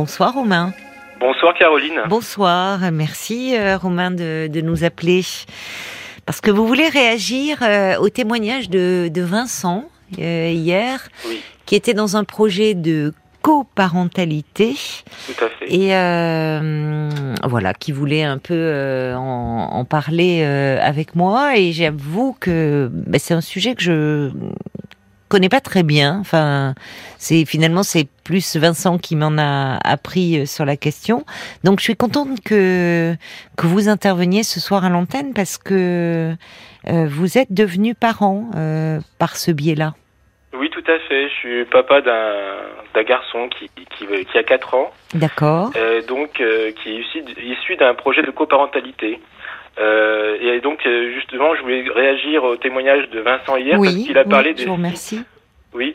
Bonsoir Romain. Bonsoir Caroline. Bonsoir, merci euh, Romain de, de, nous appeler. Parce que vous voulez réagir euh, au témoignage de, de Vincent euh, hier, Oui. qui était dans un projet de coparentalité Tout à fait. et euh, voilà, qui voulait un peu euh, en, en parler euh, avec moi. Et j'avoue que bah, c'est un sujet que je connais pas très bien. Enfin, c'est finalement c'est plus Vincent qui m'en a appris euh, sur la question. Donc je suis contente que que vous interveniez ce soir à l'antenne parce que euh, vous êtes devenu parent euh, par ce biais-là. Oui, tout à fait. Je suis papa d'un d'un garçon qui, qui, qui a 4 ans, D'accord. euh, donc qui est issu, issu d'un projet de coparentalité. Euh, et donc euh, justement, je voulais réagir au témoignage de Vincent hier parce qu'il a parlé oui, des je vous remercie. oui,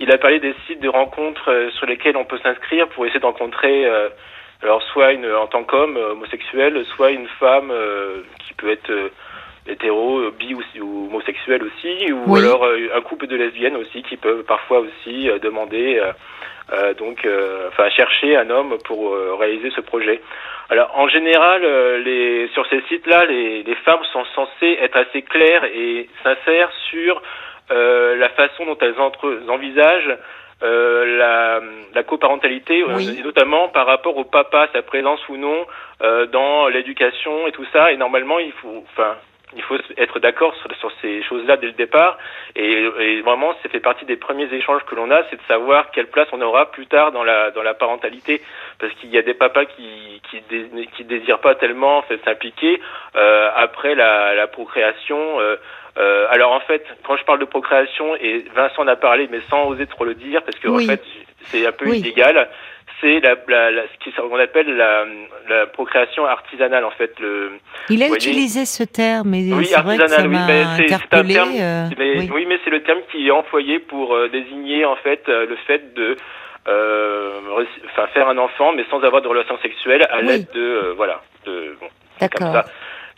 il a parlé des sites de rencontres euh, sur lesquels on peut s'inscrire pour essayer de rencontrer euh, alors soit une en tant qu'homme euh, homosexuel, soit une femme euh, qui peut être euh, hétéro, bi ou, ou homosexuel aussi, ou Oui. alors euh, un couple de lesbiennes aussi qui peuvent parfois aussi demander donc euh, enfin chercher un homme pour euh, réaliser ce projet. Alors en général, euh, les, sur ces sites-là, les, les femmes sont censées être assez claires et sincères sur euh, la façon dont elles entre- envisagent euh, la, la coparentalité, euh, Oui. et notamment par rapport au papa, sa présence ou non euh, dans l'éducation et tout ça. Et normalement, il faut, enfin, il faut être d'accord sur, sur ces choses-là dès le départ. Et, et vraiment, ça fait partie des premiers échanges que l'on a, c'est de savoir quelle place on aura plus tard dans la dans la parentalité, parce qu'il y a des papas qui qui, dé, qui désirent pas tellement en fait s'impliquer euh, après la, la procréation. Euh, euh, alors en fait, quand je parle de procréation, et Vincent en a parlé, mais sans oser trop le dire, parce que Oui. en fait, c'est un peu Oui. illégal. C'est la, la, la- ce qu'on appelle la, la procréation artisanale, en fait. Le, Il a utilisé ce terme, mais oui, c'est vrai que ça artisanal, oui, c'est- un terme. euh, mais, oui. oui. mais c'est le terme qui est employé pour euh, désigner en fait euh, le fait de, faire un enfant, mais sans avoir de relation sexuelle à Oui. l'aide de, voilà, de, bon, comme D'accord.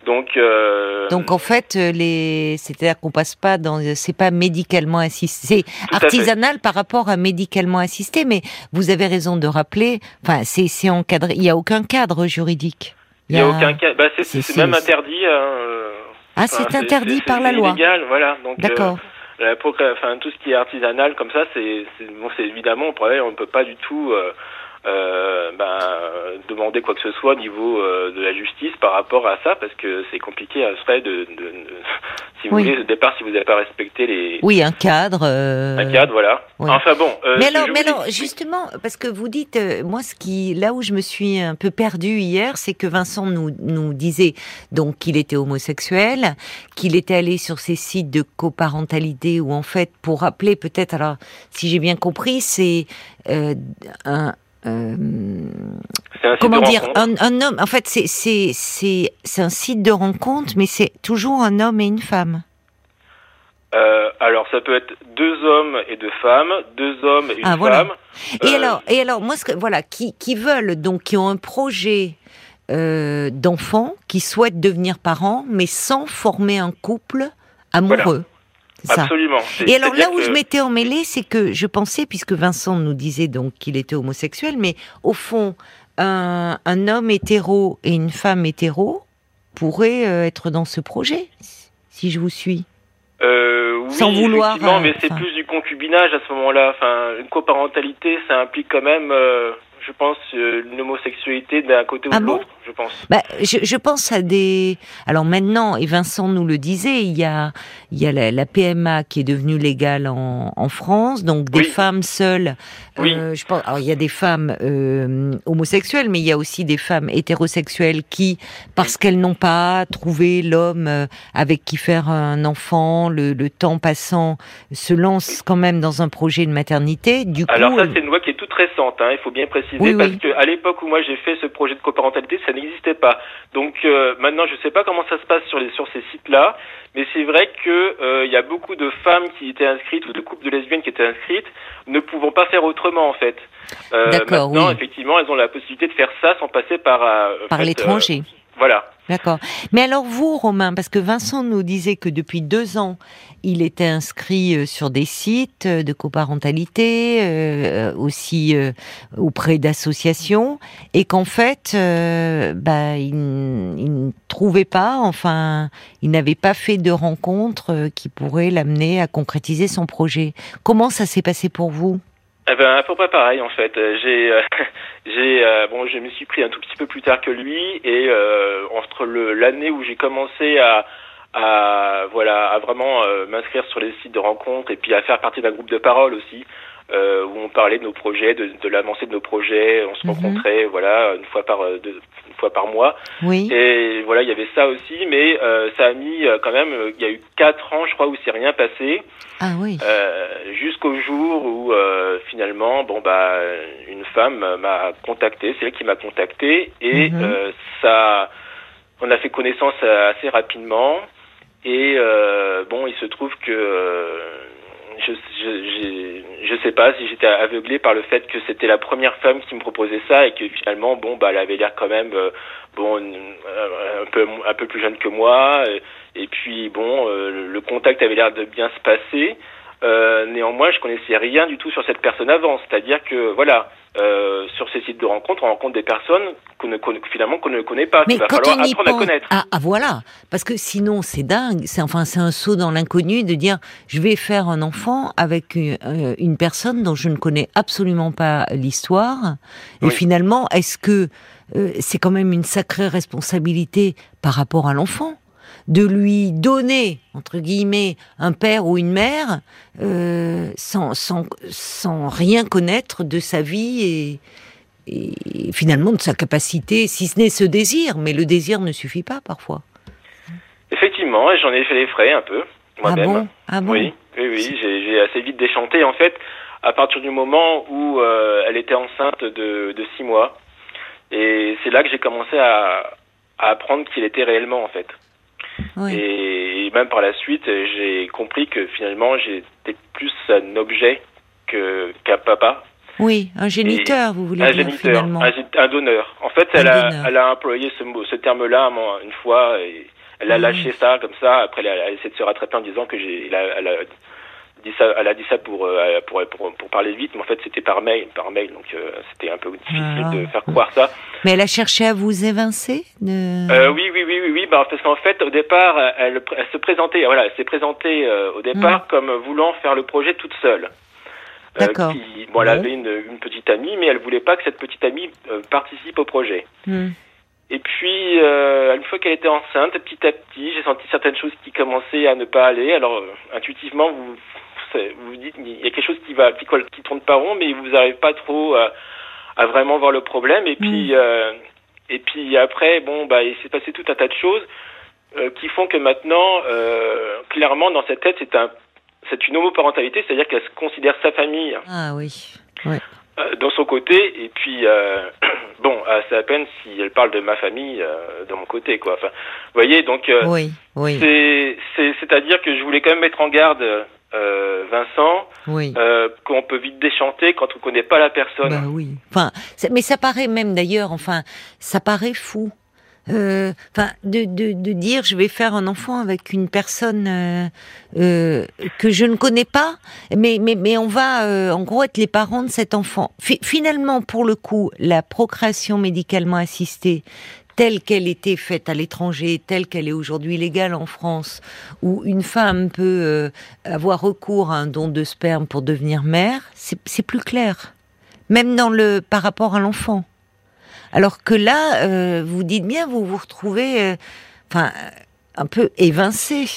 Donc, euh, Donc en fait, euh, les, c'est-à-dire qu'on passe pas dans, c'est pas médicalement assisté, c'est artisanal par rapport à médicalement assisté. Mais vous avez raison de rappeler, enfin c'est, c'est encadré. Il y a aucun cadre juridique. il n'y a aucun cas. Bah, c'est c'est- c'est même interdit. hein, euh, Ah, enfin, c'est interdit par la loi. illégal, voilà. Donc, euh, D'accord. la procré- enfin tout ce qui est artisanal comme ça, c'est c'est bon, c'est évidemment on ne peut pas du tout euh, euh, ben, demander quoi que ce soit au niveau euh, de la justice par rapport à ça parce que c'est compliqué à ce de, de, de- si vous Oui. voulez au départ si vous n'avez pas respecté les Oui, un cadre. euh, un cadre voilà. oui. Enfin bon. euh, mais alors, mais alors, justement, parce que vous dites, euh, moi, ce qui, là où je me suis un peu perdue hier, c'est que Vincent nous, nous disait donc qu'il était homosexuel, qu'il était allé sur ces sites de coparentalité où en fait, pour rappeler peut-être, alors, si j'ai bien compris, c'est euh, un, euh, c'est un site comment dire, un, un homme. En fait, c'est c'est c'est c'est un site de rencontre, mais c'est toujours un homme et une femme. Euh, alors ça peut être deux hommes et deux femmes, deux hommes et une Ah, voilà. femme. Et Euh, alors, et alors, moi, ce que, voilà, qui, qui veulent donc, qui ont un projet d'enfants, qui souhaitent devenir parents, mais sans former un couple amoureux. Ça. Absolument. Et alors là où je m'étais emmêlée, c'est que je pensais, puisque Vincent nous disait donc qu'il était homosexuel, mais au fond, un, un homme hétéro et une femme hétéro pourraient euh, être dans ce projet, si je vous suis. Euh, oui, Sans vouloir, effectivement, euh, mais c'est plus du concubinage à ce moment-là. Enfin, une coparentalité, ça implique quand même, euh, je pense, une homosexualité d'un côté ou Ah de bon l'autre, je pense. Bah, je, je pense à des. Alors maintenant, et Vincent nous le disait, il y a, il y a la, la PMA qui est devenue légale en, en France, donc des Oui. femmes seules. Oui. Euh, je pense. Alors il y a des femmes euh, homosexuelles, mais il y a aussi des femmes hétérosexuelles qui, parce qu'elles n'ont pas trouvé l'homme euh, avec qui faire un enfant, le, le temps passant, se lancent quand même dans un projet de maternité. Du coup, Alors ça, c'est une loi qui est toute récente, hein, il faut bien préciser, Oui, parce oui. que à l'époque où moi j'ai fait ce projet de coparentalité, ça n'existait pas. Donc euh, maintenant, je ne sais pas comment ça se passe sur, les, sur ces sites-là, mais c'est vrai que euh, y a beaucoup de femmes qui étaient inscrites ou de couples de lesbiennes qui étaient inscrites, ne pouvant pas faire autrement en fait. Euh, D'accord, Maintenant, oui. effectivement, elles ont la possibilité de faire ça sans passer par euh, par l'étranger. Voilà. D'accord. Mais alors vous, Romain, parce que Vincent nous disait que depuis deux ans, il était inscrit euh, sur des sites euh, de coparentalité, euh, aussi auprès d'associations, et qu'en fait, bah, il, ne trouvait pas, enfin, il n'avait pas fait de rencontre qui pourrait l'amener à concrétiser son projet. Comment ça s'est passé pour vous? Eh ben, à peu près pareil en fait. J'ai, j'ai, bon, je me suis pris un tout petit peu plus tard que lui et entre le l'année où j'ai commencé à à voilà à vraiment euh, m'inscrire sur les sites de rencontres et puis à faire partie d'un groupe de parole aussi euh, où on parlait de nos projets, de, de l'avancée de nos projets, on se mhm. rencontrait voilà une fois par euh, deux, une fois par mois. Oui. Et voilà il y avait ça aussi, mais euh, ça a mis euh, quand même il y a eu quatre ans je crois où c'est rien passé. Ah oui. Jusqu'au jour où finalement bon bah une femme m'a contacté, c'est elle qui m'a contacté et mhm. ça on a fait connaissance assez rapidement. Et euh, bon, il se trouve que euh, je, je, je, sais pas si j'étais aveuglé par le fait que c'était la première femme qui me proposait ça et que finalement, bon, bah, elle avait l'air quand même, euh, bon, un peu, un peu plus jeune que moi. Et, puis, bon, le contact avait l'air de bien se passer. Néanmoins, je connaissais rien du tout sur cette personne avant. C'est-à-dire que, voilà, euh, sur ces sites de rencontres, on rencontre des personnes qu'on ne connaît, finalement qu'on ne connaît pas. Mais va falloir apprendre à connaître. Ah, ah, voilà, parce que sinon c'est dingue. C'est enfin c'est un saut dans l'inconnu de dire je vais faire un enfant avec une, euh, une personne dont je ne connais absolument pas l'histoire. Et finalement, est-ce que euh, c'est quand même une sacrée responsabilité par rapport à l'enfant? De lui donner, entre guillemets, un père ou une mère euh, sans, sans, sans rien connaître de sa vie et, et finalement de sa capacité, si ce n'est ce désir, mais le désir ne suffit pas parfois. Effectivement, j'en ai fait les frais un peu, moi-même. Ah bon, ah bon? Oui, oui, oui j'ai assez vite déchanté. En fait, à partir du moment où euh, elle était enceinte de, de six mois, et c'est là que j'ai commencé à, à apprendre qu'il était réellement, en fait. Et même par la suite, j'ai compris que finalement, j'étais plus un objet que qu'un papa. Oui, un géniteur, vous voulez un dire géniteur, finalement. Un, donneur. En fait, elle a, elle a employé ce, ce terme-là une fois et elle a lâché ça comme ça. Après, elle a, essayé de se rattraper en disant que j'ai, elle a, elle a dit ça, elle a dit ça pour, euh, pour, pour, pour, parler vite, mais en fait c'était par mail, par mail, donc euh, c'était un peu difficile ah. de faire croire ça. Mais elle a cherché à vous évincer de... euh, Oui, oui, oui, oui, oui, bah, parce qu'en fait au départ, elle, elle se présentait, voilà, elle s'est présentée euh, au départ hmm. comme voulant faire le projet toute seule. D'accord. Bon, elle avait une, une, petite amie, mais elle voulait pas que cette petite amie participe au projet. Hmm. Et puis, euh, une fois qu'elle était enceinte, petit à petit, j'ai senti certaines choses qui commençaient à ne pas aller. Alors, intuitivement, vous vous dites il y a quelque chose qui va qui, qui tourne pas rond, mais vous n'arrivez pas trop à, à, vraiment voir le problème. Et puis mm. euh, et puis après, bon bah il s'est passé tout un tas de choses euh, qui font que maintenant, euh, clairement dans cette tête, c'est un c'est une homoparentalité, c'est-à-dire qu'elle se considère sa famille. Ah oui. Ouais. Euh, dans son côté et puis euh, bon c'est à peine si elle parle de ma famille euh, de mon côté quoi enfin vous voyez donc oui, oui. c'est c'est à dire que je voulais quand même mettre en garde euh, Vincent, oui. euh, qu'on peut vite déchanter quand on connaît pas la personne. Bah oui. Enfin, mais ça paraît même d'ailleurs, enfin, ça paraît fou. Euh, enfin, de, de, de, dire je vais faire un enfant avec une personne que je ne connais pas, mais mais mais on va en gros être les parents de cet enfant. finalement, pour le coup, la procréation médicalement assistée, telle qu'elle était faite à l'étranger, telle qu'elle est aujourd'hui légale en France, où une femme peut euh, avoir recours à un don de sperme pour devenir mère, c'est plus clair. Même dans le par rapport à l'enfant. Alors que là, euh, vous dites bien, vous vous retrouvez, euh, enfin, un peu évincé.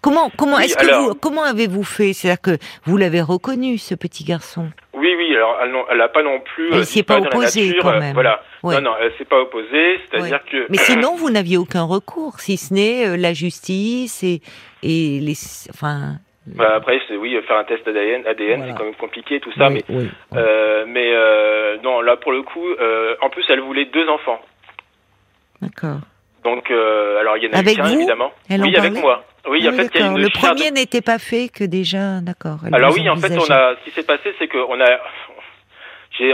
Comment comment est-ce que vous comment avez-vous fait? C'est-à-dire que vous l'avez reconnu ce petit garçon? Oui oui alors elle n'a pas non plus elle s'y est pas opposée quand même. voilà non non elle s'est pas opposée c'est-à-dire que mais sinon vous n'aviez aucun recours si ce n'est euh, la justice et et les enfin bah après, c'est oui, faire un test ADN, ADN c'est quand même compliqué tout ça, mais Euh, mais euh, non, là pour le coup, euh, en plus elle voulait deux enfants. D'accord. Donc euh, alors il y en a avec qu'un évidemment. Elle oui, avec moi. Oui, en fait, il y a une le premier n'était pas fait que déjà, d'accord. Alors oui, en fait, on a, ce qui s'est passé, c'est qu'on a,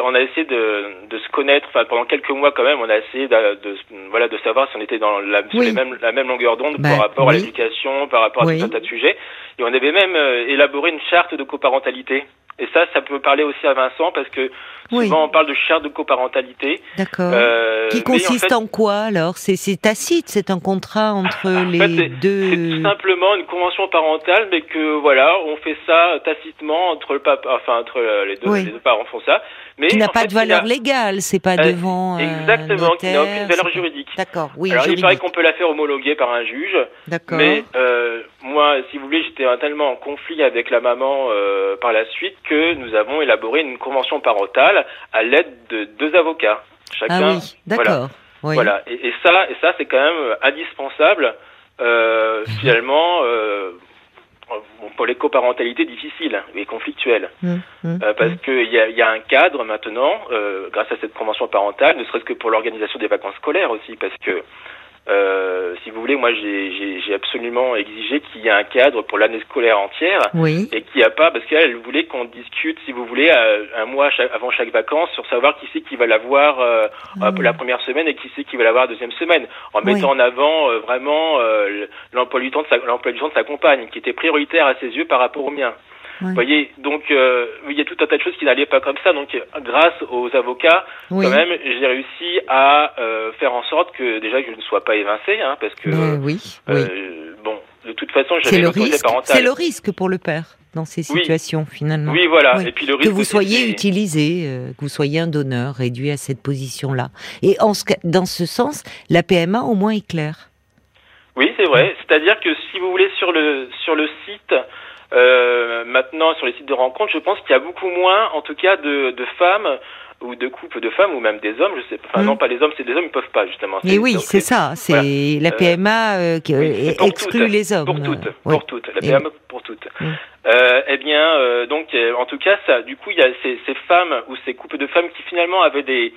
on a essayé de, de se connaître. Enfin, pendant quelques mois quand même, on a essayé de, de voilà de savoir si on était dans la, sur les mêmes, la même longueur d'onde Bah, par rapport à l'éducation, par rapport à Oui. tout un tas de sujets. Et on avait même euh, élaboré une charte de coparentalité. Et ça, ça peut parler aussi à Vincent parce que Oui. souvent on parle de charte de coparentalité. D'accord. Euh, Qui consiste en quoi alors? C'est tacite, c'est un contrat entre En les fait, deux. C'est tout simplement une convention parentale, mais que voilà, on fait ça tacitement entre le papa, enfin entre euh, les deux, Oui. les deux parents font ça, mais qui n'a pas fait, de a- valeur légale, c'est pas Euh, devant. un Exactement, qui n'a notaire, aucune valeur juridique. D'accord, oui, Alors il paraît qu'on peut la faire homologuer par un juge, D'accord. mais euh, moi, si vous voulez, j'étais tellement en conflit avec la maman euh, par la suite que nous avons élaboré une convention parentale à l'aide de deux avocats, chacun. Ah oui, voilà. d'accord. Oui. Voilà, et, et ça, et ça c'est quand même euh, indispensable euh, finalement euh, pour les coparentalités difficiles et conflictuelles. Hum, hum, Euh, parce hum. qu'il y a, y a un cadre maintenant, euh, grâce à cette convention parentale, ne serait-ce que pour l'organisation des vacances scolaires aussi, parce que euh, si vous voulez, moi j'ai- absolument exigé qu'il y ait un cadre pour l'année scolaire entière Oui. et qu'il n'y a pas, parce qu'elle elle voulait qu'on discute, si vous voulez, euh, un mois chaque- avant chaque vacances sur savoir qui c'est qui va l'avoir euh, Ah. la première semaine et qui c'est qui va l'avoir la deuxième semaine, en Oui. mettant en avant euh, vraiment euh, l'emploi du temps de sa l'emploi du temps de sa compagne, qui était prioritaire à ses yeux par rapport au mien. Oui. Vous voyez, donc euh, il y a tout un tas de choses qui n'allaient pas comme ça. Donc, euh, grâce aux avocats, Oui. quand même, j'ai réussi à euh, faire en sorte que déjà que je ne sois pas évincé, hein, parce que Mais oui, oui. euh, bon, de toute façon, j'avais le l'autorité risque. parentale. C'est le risque pour le père dans ces situations finalement. Oui, voilà. Oui. Et puis le que vous soyez utilisé, euh, que vous soyez un donneur réduit à cette position-là. Et en ce, dans ce sens, la PMA au moins est claire. Oui, c'est vrai. C'est-à-dire que si vous voulez sur le sur le site euh, sur les sites de rencontres, je pense qu'il y a beaucoup moins, en tout cas, de, de femmes ou de couples de femmes ou même des hommes. Je sais. Enfin Mm. non, pas les hommes, c'est des hommes, ils peuvent pas justement. Et oui, c'est ça. C'est voilà. la Euh, PMA euh, qui oui, euh, c'est exclut toutes. les hommes. Pour toutes, Euh, pour toutes, la Et PMA pour toutes. Mm. Euh, eh bien, euh, donc, euh, en tout cas, ça, du coup, il y a ces, ces femmes ou ces couples de femmes qui finalement avaient des,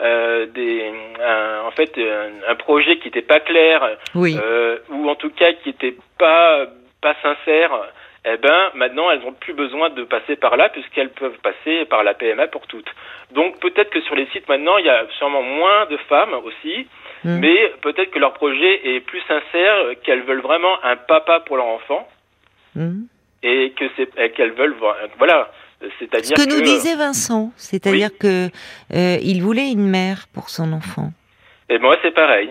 euh, des, un- en fait, un, un projet qui n'était pas clair, Oui. euh, ou en tout cas qui n'était pas pas sincère. Eh ben, maintenant, elles n'ont plus besoin de passer par là puisqu'elles peuvent passer par la PMA pour toutes. Donc, peut-être que sur les sites maintenant, il y a sûrement moins de femmes aussi, Mm. mais peut-être que leur projet est plus sincère, qu'elles veulent vraiment un papa pour leur enfant Mm. et que c'est qu'elles veulent vo- voilà Ce c'est-à-dire que nous disait Vincent, c'est-à-dire Oui. que euh, il voulait une mère pour son enfant. et moi c'est pareil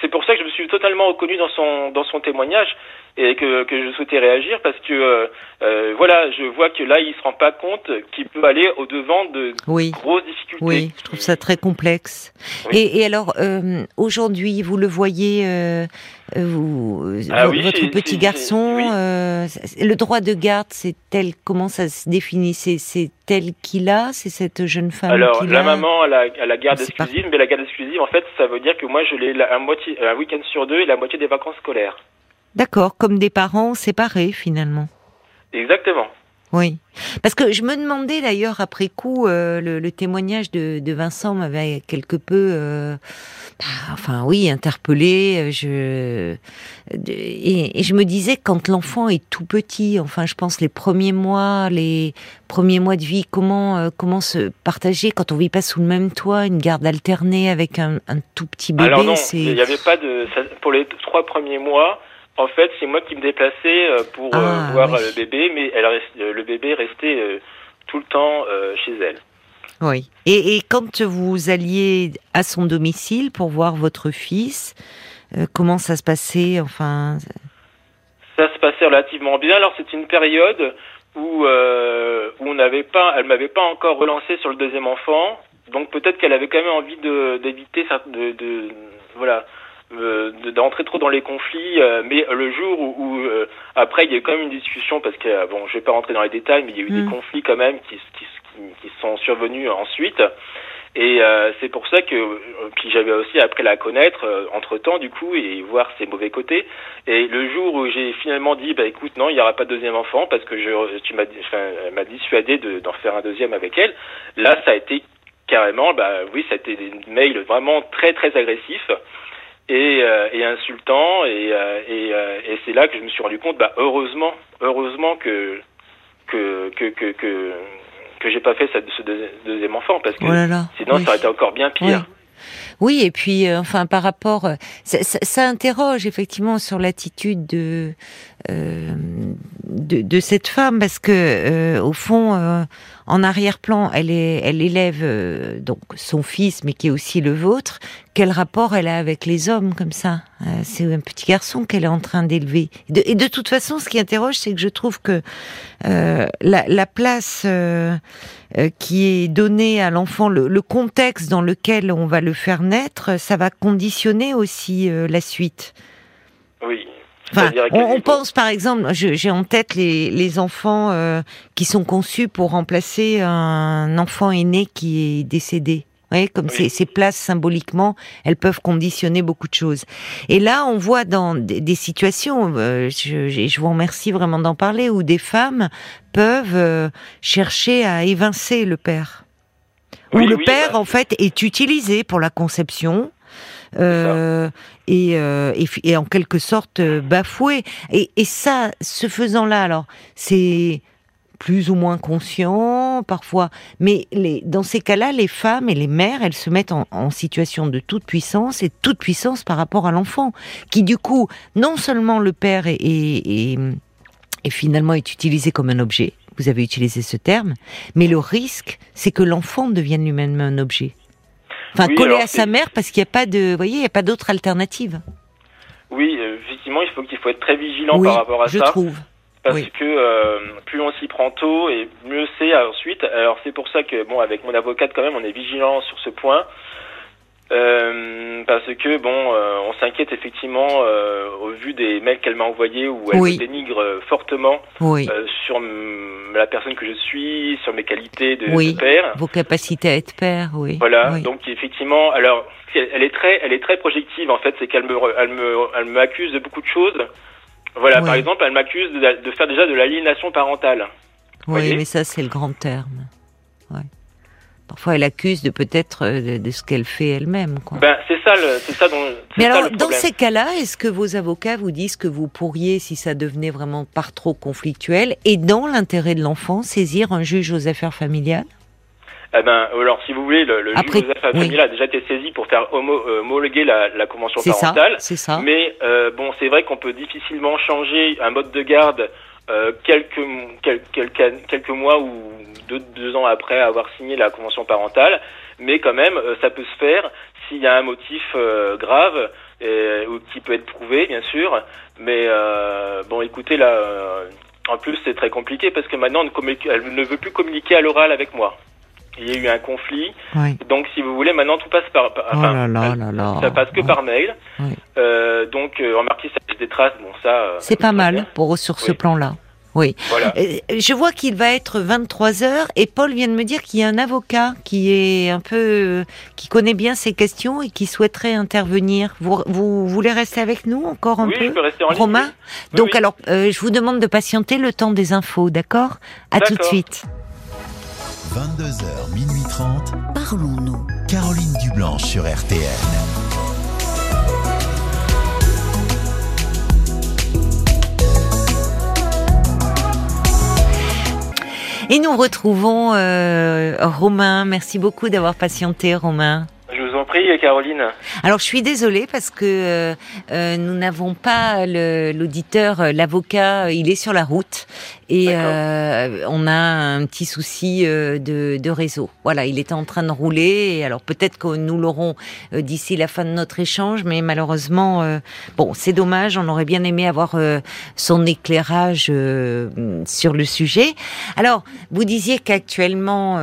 c'est pour ça que je me suis totalement reconnu dans son dans son témoignage et que, que je souhaitais réagir parce que euh, euh, voilà je vois que là il se rend pas compte qu'il peut aller au devant de Oui. grosses difficultés. Oui, je trouve ça très complexe. Oui. Et, et alors, euh, aujourd'hui, vous le voyez, euh, euh, vous, Ah oui, votre petit garçon, euh, le droit de garde, c'est tel, comment ça se définit? C'est tel qu'il a? C'est cette jeune femme alors la a? maman elle a, elle a garde pas- exclusive mais la garde exclusive en fait ça veut dire que moi je l'ai la- un moitié un week-end sur deux et la moitié des vacances scolaires D'accord, comme des parents séparés finalement. exactement Oui, parce que je me demandais d'ailleurs après coup, euh, le, le témoignage de, de Vincent m'avait quelque peu, euh, bah, enfin oui, interpellé. Je de- et, et je me disais quand l'enfant est tout petit, enfin je pense les premiers mois, les premiers mois de vie, comment euh, comment se partager quand on vit pas sous le même toit, une garde alternée avec un, un tout petit bébé, Alors non, il n'y avait pas de ça- pour les trois premiers mois. En fait, c'est moi qui me déplaçais euh, pour euh, Ah, voir oui. euh, le bébé, mais elle reste, le bébé restait tout le temps chez elle. Oui. Et, et quand vous alliez à son domicile pour voir votre fils, euh, comment ça se passait Enfin, Ça se passait relativement bien. Alors c'était une période où euh, où on n'avait pas, elle m'avait pas encore relancé sur le deuxième enfant, donc peut-être qu'elle avait quand même envie de d'éviter de voilà. Euh, de- d'entrer trop dans les conflits, euh, mais le jour où, où, euh, après il y a eu quand même une discussion parce que euh, bon je vais pas rentrer dans les détails, mais il y a eu Mm. des conflits quand même qui, qui, qui, qui sont survenus ensuite. Et euh, c'est pour ça que euh, puis j'avais aussi appris à la connaître entre temps du coup et voir ses mauvais côtés. Et le jour où j'ai finalement dit bah écoute non il y aura pas de deuxième enfant parce que je tu m'as enfin, m'a dissuadé de d'en faire un deuxième avec elle. Là ça a été carrément bah oui ça a été des mails vraiment très très agressifs et, euh, et insultants et euh, et, euh, et c'est là que je me suis rendu compte bah heureusement heureusement que que que que, que que j'ai pas fait ce, ce deuxième enfant parce que Oh là là, sinon oui. ça aurait été encore bien pire. Oui, et puis, euh, enfin, par rapport, euh, ça, ça- ça interroge effectivement sur l'attitude de, euh, de de cette femme, parce que euh, au fond, euh, en arrière-plan, elle est, elle élève euh, donc son fils, mais qui est aussi le vôtre. Quel rapport elle a avec les hommes comme ça Euh, C'est un petit garçon qu'elle est en train d'élever. Et de toute façon, ce qui interroge, c'est que je trouve que euh, la, la place euh, qui est donnée à l'enfant, le, le contexte dans lequel on va le faire naître, ça va conditionner aussi la suite. Oui. Enfin, on, on pense par exemple, j'ai en tête les, les enfants euh, qui sont conçus pour remplacer un enfant aîné qui est décédé. Vous voyez, comme Oui. ces, ces places symboliquement, elles peuvent conditionner beaucoup de choses. Et là, on voit dans des, des situations, euh, je, je- vous remercie vraiment d'en parler, où des femmes peuvent euh, chercher à évincer le père. Où le oui, père, bah, en fait, est utilisé pour la conception. Euh, et, euh, et, en quelque sorte euh, bafoué. Et, ça, ce faisant-là, alors, c'est plus ou moins conscient parfois, mais dans ces cas-là, les femmes et les mères, elles se mettent en, situation de toute puissance et toute puissance par rapport à l'enfant, qui du coup, non seulement le père est- est finalement est utilisé comme un objet, vous avez utilisé ce terme, mais le risque, c'est que l'enfant devienne lui-même un objet. Enfin, Oui, alors à sa mère parce qu'il n'y a pas de, vous voyez, il n'y a pas d'autre alternative. Oui, effectivement, il faut qu'il faut être très vigilant oui, par rapport à je ça. trouve. parce oui. que euh, plus on s'y prend tôt et mieux c'est ensuite. Alors c'est pour ça que bon avec mon avocate quand même on est vigilant sur ce point Euh, parce que bon euh, on s'inquiète effectivement euh, au vu des mails qu'elle m'a envoyés où elle Oui. me dénigre euh, fortement Oui. euh, sur la personne que je suis, sur mes qualités de, Oui. de père. Vos capacités à être père, oui. Voilà, donc effectivement, alors elle est très, elle est très projective en fait, c'est qu'elle me, elle me, elle m'accuse de beaucoup de choses. Voilà, par exemple, elle m'accuse de, de faire déjà de l'aliénation parentale. Oui, mais ça, c'est le grand terme. Ouais. Parfois, elle accuse de peut-être euh, de, de ce qu'elle fait elle-même. Ben c'est ça, le, c'est ça dont. c'est mais ça alors, le dans ces cas-là, est-ce que vos avocats vous disent que vous pourriez, si ça devenait vraiment par trop conflictuel, et dans l'intérêt de l'enfant, saisir un juge aux affaires familiales? Eh ben, alors si vous voulez, le, le Après, juge aux affaires oui. familiales a déjà été saisi pour faire homo- euh, homologuer la, la convention C'est ça, parentale. c'est ça. Mais euh, bon, c'est vrai qu'on peut difficilement changer un mode de garde euh, quelques, quel- quelques, quelques mois ou deux, deux ans après avoir signé la convention parentale. Mais quand même, euh, ça peut se faire s'il y a un motif euh, grave ou qui peut être prouvé, bien sûr. Mais euh, bon, écoutez, là, euh, en plus, c'est très compliqué parce que maintenant, elle ne veut plus communiquer à l'oral avec moi. Il y a eu un conflit. Oui. Donc, si vous voulez, maintenant, tout passe par... par- Oh enfin, là là là là. ça passe que Ouais. par mail. Oui. Euh, donc, euh, remarquez, ça laisse des traces. Bon, ça. euh, C'est pas mal pour sur ce Oui. plan-là. Oui. Voilà. Euh, Je vois qu'il va être 23 heures et Paul vient de me dire qu'il y a un avocat qui est un peu, euh, qui connaît bien ces questions et qui souhaiterait intervenir. Vous, vous voulez rester avec nous encore un oui, je peu peux rester en. Romain. Oui, Donc oui. alors, euh, je vous demande de patienter le temps des infos, d'accord? À tout de suite. 22h, minuit 30. Parlons-nous. Caroline Dublanche sur RTN. Et nous retrouvons euh, Romain. Merci beaucoup d'avoir patienté, Romain. Je vous en prie, Caroline. Alors je suis désolée parce que euh, euh, nous n'avons pas l'auditeur, euh, l'avocat, il est sur la route et euh, on a un petit souci de, de réseau. Voilà, il était en train de rouler et alors peut-être que nous l'aurons d'ici la fin de notre échange, mais malheureusement, euh, bon, c'est dommage. On aurait bien aimé avoir son éclairage sur le sujet. Alors, vous disiez qu'actuellement,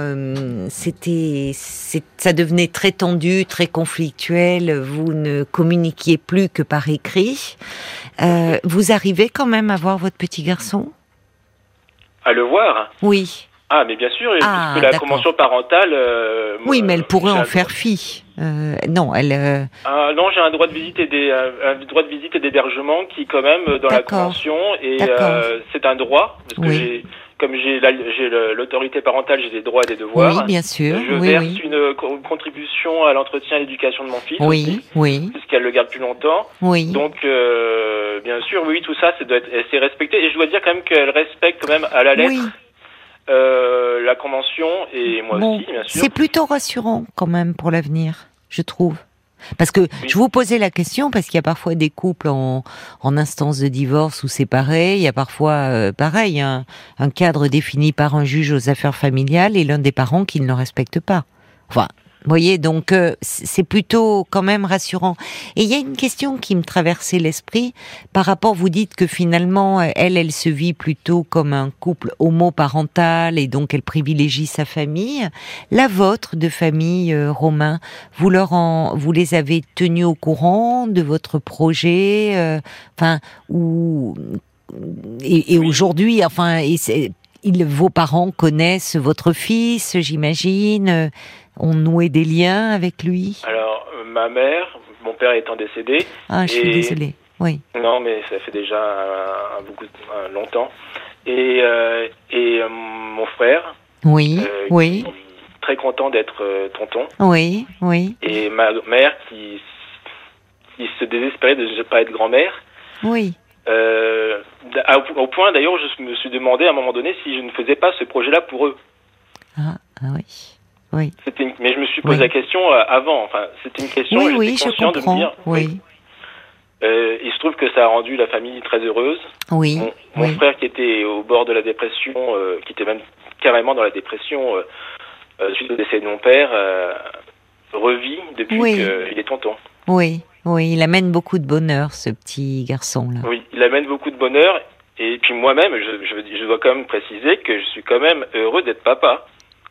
c'était, ça devenait très tendu, très conflictuel. Vous ne communiquiez plus que par écrit. Euh, vous arrivez quand même à voir votre petit garçon? À le voir? Oui. Ah, mais bien sûr, Ah, puisque la convention parentale. euh, Oui, moi, mais elle pourrait en faire fi. Euh, non, elle. euh, Ah, non, j'ai un droit de visite et des un, droit de visite et d'hébergement qui quand même dans la convention et c'est un droit parce que Oui. j'ai comme j'ai l'autorité parentale, j'ai des droits et des devoirs. oui, bien sûr. Je oui, verse oui. une co- contribution à l'entretien et à l'éducation de mon fils Oui, aussi, oui, puisqu'elle le garde plus longtemps. oui. Donc, euh, bien sûr, oui, tout ça, c'est respecté. Et je dois dire quand même qu'elle respecte quand même à la lettre oui. euh, la convention et moi Bon, aussi, bien sûr. c'est plutôt rassurant quand même pour l'avenir, je trouve. Parce que je vous posais la question parce qu'il y a parfois des couples en, en instance de divorce ou séparés. Il y a parfois, euh, pareil, un, un cadre défini par un juge aux affaires familiales et l'un des parents qui ne le respecte pas. Enfin, vous voyez, donc euh, c'est plutôt quand même rassurant. Et il y a une question qui me traversait l'esprit par rapport, vous dites que finalement, euh, elle, elle se vit plutôt comme un couple homoparental et donc elle privilégie sa famille. La vôtre de famille, euh, Romain, vous leur en, vous les avez tenus au courant de votre projet, euh, enfin, ou et, et Oui. aujourd'hui, enfin, et vos parents connaissent votre fils, j'imagine, euh, ont noué des liens avec lui. Alors, euh, ma mère, mon père étant décédé, Ah, je suis désolée. Oui, non, mais ça fait déjà un, un beaucoup un longtemps, et, euh, et euh, mon frère, oui, euh, oui, très content d'être tonton, oui, oui, et ma mère qui, qui se désespérait de ne pas être grand-mère. oui. À- au point d'ailleurs, je me suis demandé à un moment donné si je ne faisais pas ce projet-là pour eux. Ah, ah oui, oui. C'était une- mais je me suis posé Oui. la question euh, avant. Enfin, c'était une question. Oui, et oui, je conscient de me comprends. dire, Oui, Euh, il se trouve que ça a rendu la famille très heureuse. oui, Mon, mon oui. frère qui était au bord de la dépression, euh, qui était même carrément dans la dépression euh, suite au décès de mon père, revit depuis Oui. qu'il est tonton. Oui, oui, il amène beaucoup de bonheur, ce petit garçon-là. Oui, il amène beaucoup de bonheur. Et puis moi-même, je, je, je dois quand même préciser que je suis quand même heureux d'être papa,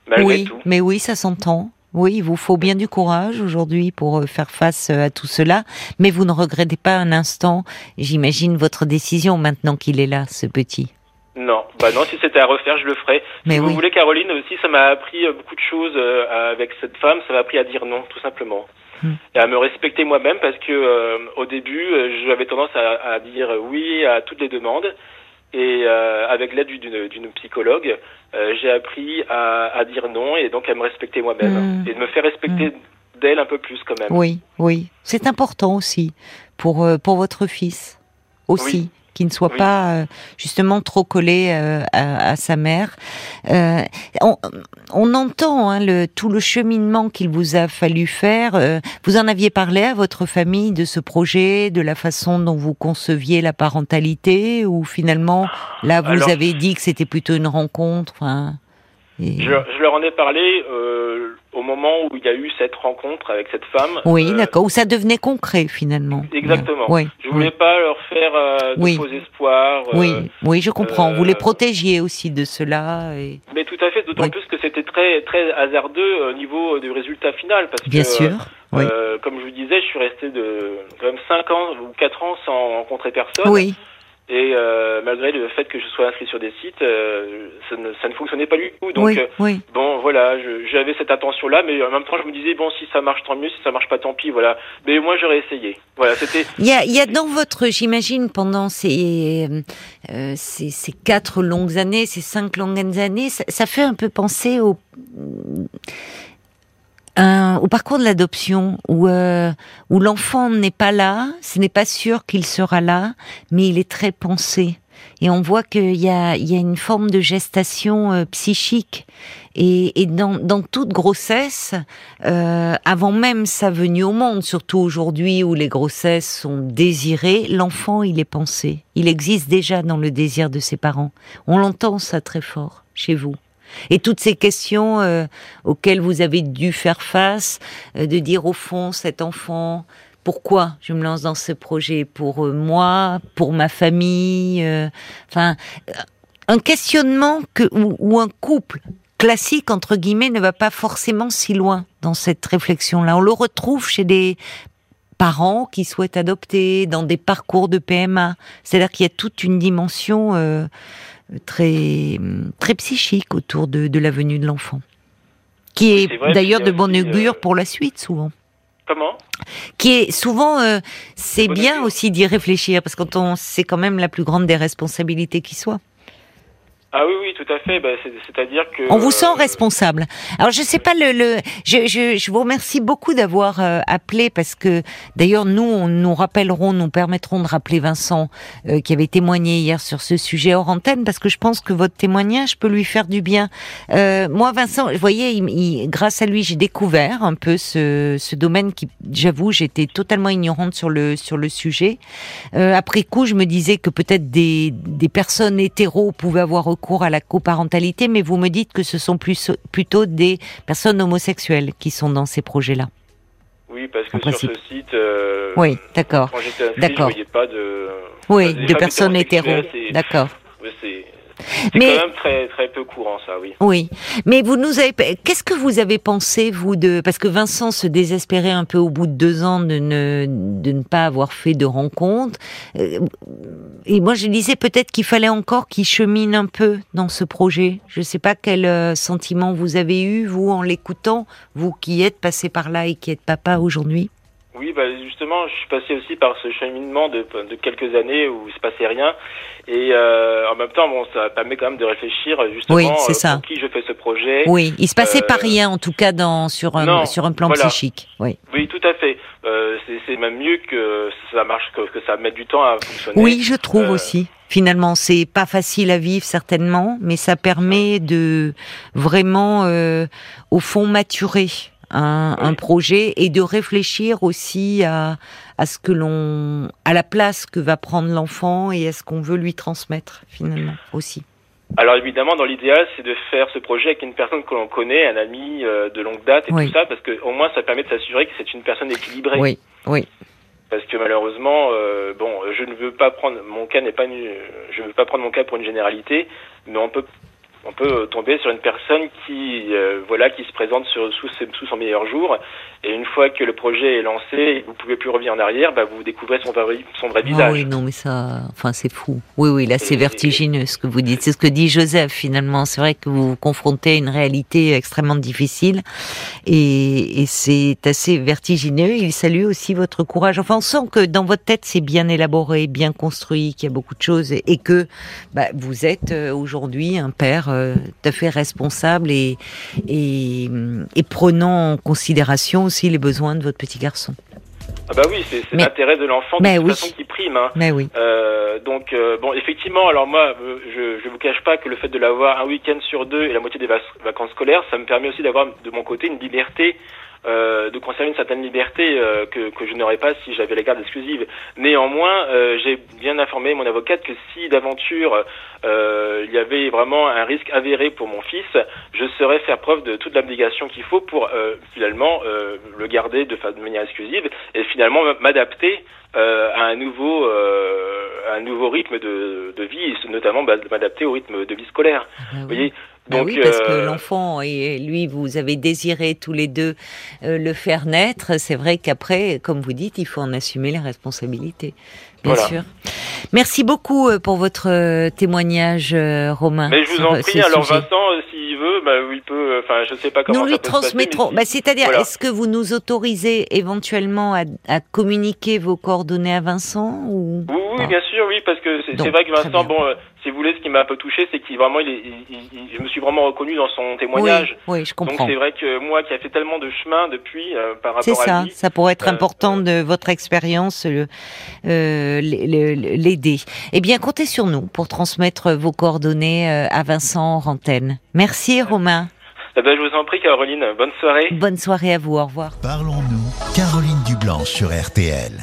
malgré oui, tout. mais oui, ça s'entend. Oui, il vous faut bien du courage aujourd'hui pour euh, faire face euh, à tout cela, mais vous ne regrettez pas un instant, j'imagine, votre décision maintenant qu'il est là, ce petit. Non, bah non, si c'était à refaire, je le ferais. Mais si vous oui. voulez, Caroline, aussi, ça m'a appris euh, beaucoup de choses avec cette femme. Ça m'a appris à dire non, tout simplement. Hmm. Et à me respecter moi-même parce que euh, au début, j'avais tendance à, à dire oui à toutes les demandes. Et euh, avec l'aide d'une psychologue, euh, j'ai appris à, à dire non et donc à me respecter moi-même Hmm. et de me faire respecter d'elle un peu plus quand même. Oui, oui, c'est important aussi pour euh, pour votre fils aussi. Oui. Qui ne soit Oui. pas euh, justement trop collé euh, à, à sa mère. Euh, on, on entend hein, le, tout le cheminement qu'il vous a fallu faire. Euh, vous en aviez parlé à votre famille de ce projet, de la façon dont vous conceviez la parentalité, ou finalement là vous Alors- avez dit que c'était plutôt une rencontre. Et- Je, je leur en ai parlé euh, au moment où il y a eu cette rencontre avec cette femme. Oui, Euh, d'accord. Où ça devenait concret finalement. Exactement. Oui. Je voulais pas leur faire euh, de Oui. faux espoirs. Oui, oui, je comprends. Vous les protégiez aussi de cela. Et... Mais tout à fait, d'autant Oui. plus que c'était très très hasardeux au niveau du résultat final. Parce Bien que, sûr. Oui. comme je vous disais, je suis resté de quand même 5 ans ou 4 ans sans rencontrer personne. Oui, Et euh, malgré le fait que je sois inscrit sur des sites, euh, ça, ne, ça ne fonctionnait pas du tout. Donc oui, euh, oui. bon, voilà, j'avais cette attention-là, mais en même temps, je me disais bon, si ça marche, tant mieux. Si ça marche pas, tant pis. Voilà. Mais moi, j'aurais essayé. Voilà, c'était Il y a, il y a dans votre, j'imagine, pendant ces, euh, ces, ces quatre longues années, ces cinq longues années, ça, ça fait un peu penser au, un- au parcours de l'adoption, où, euh, où l'enfant n'est pas là, ce n'est pas sûr qu'il sera là, mais il est très pensé. Et on voit qu'il y a, y a une forme de gestation euh, psychique. Et, et dans, dans toute grossesse, euh, avant même sa venue au monde, surtout aujourd'hui où les grossesses sont désirées, l'enfant, il est pensé. Il existe déjà dans le désir de ses parents. On l'entend ça très fort chez vous. Et toutes ces questions euh, auxquelles vous avez dû faire face, euh, de dire au fond, cet enfant, pourquoi je me lance dans ce projet? Pour euh, moi, pour ma famille Enfin, un questionnement que, ou, un couple classique, entre guillemets, ne va pas forcément si loin dans cette réflexion-là. On le retrouve chez des parents qui souhaitent adopter, dans des parcours de PMA. C'est-à-dire qu'il y a toute une dimension très, très psychique autour de, de la venue de l'enfant. Qui est d'ailleurs de bonne aussi, euh, augure pour la suite, souvent comment? Qui est souvent euh, c'est bien augure. aussi d'y réfléchir parce que quand on c'est quand même la plus grande des responsabilités qui soit. Ah oui, oui, tout à fait. Bah, c'est- C'est-à-dire que... On vous sent euh, responsable. Alors je sais pas le, le je, je, je vous remercie beaucoup d'avoir euh, appelé parce que d'ailleurs nous on nous rappellerons, nous permettrons de rappeler Vincent euh, qui avait témoigné hier sur ce sujet hors antenne parce que je pense que votre témoignage peut lui faire du bien. Euh, moi Vincent, vous voyez, il- il- grâce à lui j'ai découvert un peu ce, ce domaine qui, j'avoue, j'étais totalement ignorante sur le sur le sujet. Euh, après coup, je me disais que peut-être des, des personnes hétéros pouvaient avoir recours à la coparentalité, mais vous me dites que ce sont plus, plutôt des personnes homosexuelles qui sont dans ces projets-là. Oui, parce que sur ce site... euh, Oui, d'accord. Je D'accord. voyais pas de... Oui, Enfin, de personnes hétéros. D'accord. c'est c'est Mais- quand même très, très peu courant, ça, oui. Oui, mais vous nous avez. Qu'est-ce que vous avez pensé vous de parce que Vincent se désespérait un peu au bout de deux ans de ne de ne pas avoir fait de rencontre. Euh, Et moi je disais peut-être qu'il fallait encore qu'il chemine un peu dans ce projet. Je ne sais pas quel euh, sentiment vous avez eu vous en l'écoutant, vous qui êtes passé par là et qui êtes papa aujourd'hui. Oui, bah justement, je suis passé aussi par ce cheminement de, de quelques années où il se passait rien, et euh, en même temps, bon, ça permet quand même de réfléchir justement Oui, euh, ça. pour qui je fais ce projet. Oui, il se passait Euh, pas rien en tout cas dans sur un non, sur un plan voilà. psychique. Oui. Oui, tout à fait. Euh, c'est- c'est même mieux que ça marche, que, que ça mette du temps à fonctionner. Oui, je trouve Euh, aussi. Finalement, c'est pas facile à vivre certainement, mais ça permet de vraiment, euh, au fond, maturer un, Oui. un projet et de réfléchir aussi à, à ce que l'on, à la place que va prendre l'enfant et à ce qu'on veut lui transmettre finalement aussi. Alors évidemment, dans l'idéal, c'est de faire ce projet avec une personne que l'on connaît, un ami euh, de longue date et Oui. tout ça, parce que au moins ça permet de s'assurer que c'est une personne équilibrée. Oui, oui, Parce que malheureusement, euh, bon, je ne veux pas prendre mon cas n'est pas une, je veux pas prendre mon cas pour une généralité, mais on peut on peut tomber sur une personne qui euh, voilà qui se présente sur, sous, ses- sous son meilleur jour et une fois que le projet est lancé et que vous pouvez plus revenir en arrière, bah, vous découvrez son vrai, son vrai Ah visage. oui, non, mais ça, enfin, c'est fou. Oui, oui, là, c'est vertigineux ce que vous dites. C'est ce que dit Joseph finalement. C'est vrai que vous vous confrontez à une réalité extrêmement difficile et, et c'est assez vertigineux. Il salue aussi votre courage. Enfin, on sent que dans votre tête, c'est bien élaboré, bien construit, qu'il y a beaucoup de choses et, et que bah, vous êtes euh, aujourd'hui un père euh, tout à fait responsable et, et, et prenant en considération aussi les besoins de votre petit garçon. Ah bah oui, c'est l'intérêt de l'enfant de toute oui. façon qui prime. Hein. Mais oui. Euh, donc euh, bon, effectivement, alors moi, je je vous cache pas que le fait de l'avoir un week-end sur deux et la moitié des vac- vacances scolaires, ça me permet aussi d'avoir de mon côté une liberté, euh, de conserver une certaine liberté euh, que que je n'aurais pas si j'avais la garde exclusive. Néanmoins, euh, j'ai bien informé mon avocate que si d'aventure euh, il y avait vraiment un risque avéré pour mon fils, je saurais faire preuve de toute l'abnégation qu'il faut pour euh, finalement euh, le garder de, de manière exclusive et finalement m'adapter euh, à un nouveau euh, à un nouveau rythme de, de vie et notamment bah, m'adapter au rythme de vie scolaire. Bah Vous voyez donc oui, parce que euh, l'enfant et lui, vous avez désiré tous les deux euh, le faire naître. C'est vrai qu'après, comme vous dites, il faut en assumer les responsabilités, bien Voilà. sûr. Merci beaucoup euh, pour votre témoignage, Romain. mais je vous en prie, alors sujet. Vincent, s'il veut, bah, il peut, enfin, je sais pas comment Nous lui transmettrons. Bah, C'est-à-dire, voilà. est-ce que vous nous autorisez éventuellement à, à communiquer vos coordonnées à Vincent ou Oui, oui, Ah. bien sûr, oui, parce que c'est vrai que Vincent, bon, euh, si vous voulez, ce qui m'a un peu touché, c'est qu'il vraiment, il est, il- il- il- je me suis vraiment reconnu dans son Oui, témoignage. oui, je Donc comprends. c'est vrai que moi, qui a fait tellement de chemin depuis euh, par C'est rapport à ça, lui, ça pourrait être Euh, important de votre expérience, euh, euh, l'aider. Eh bien, comptez sur nous pour transmettre vos coordonnées euh, à Vincent Rantaine. Merci Romain. eh ben, je vous en prie, Caroline, bonne soirée. Bonne soirée à vous, au revoir. Parlons-nous. Caroline Dublanche sur RTL.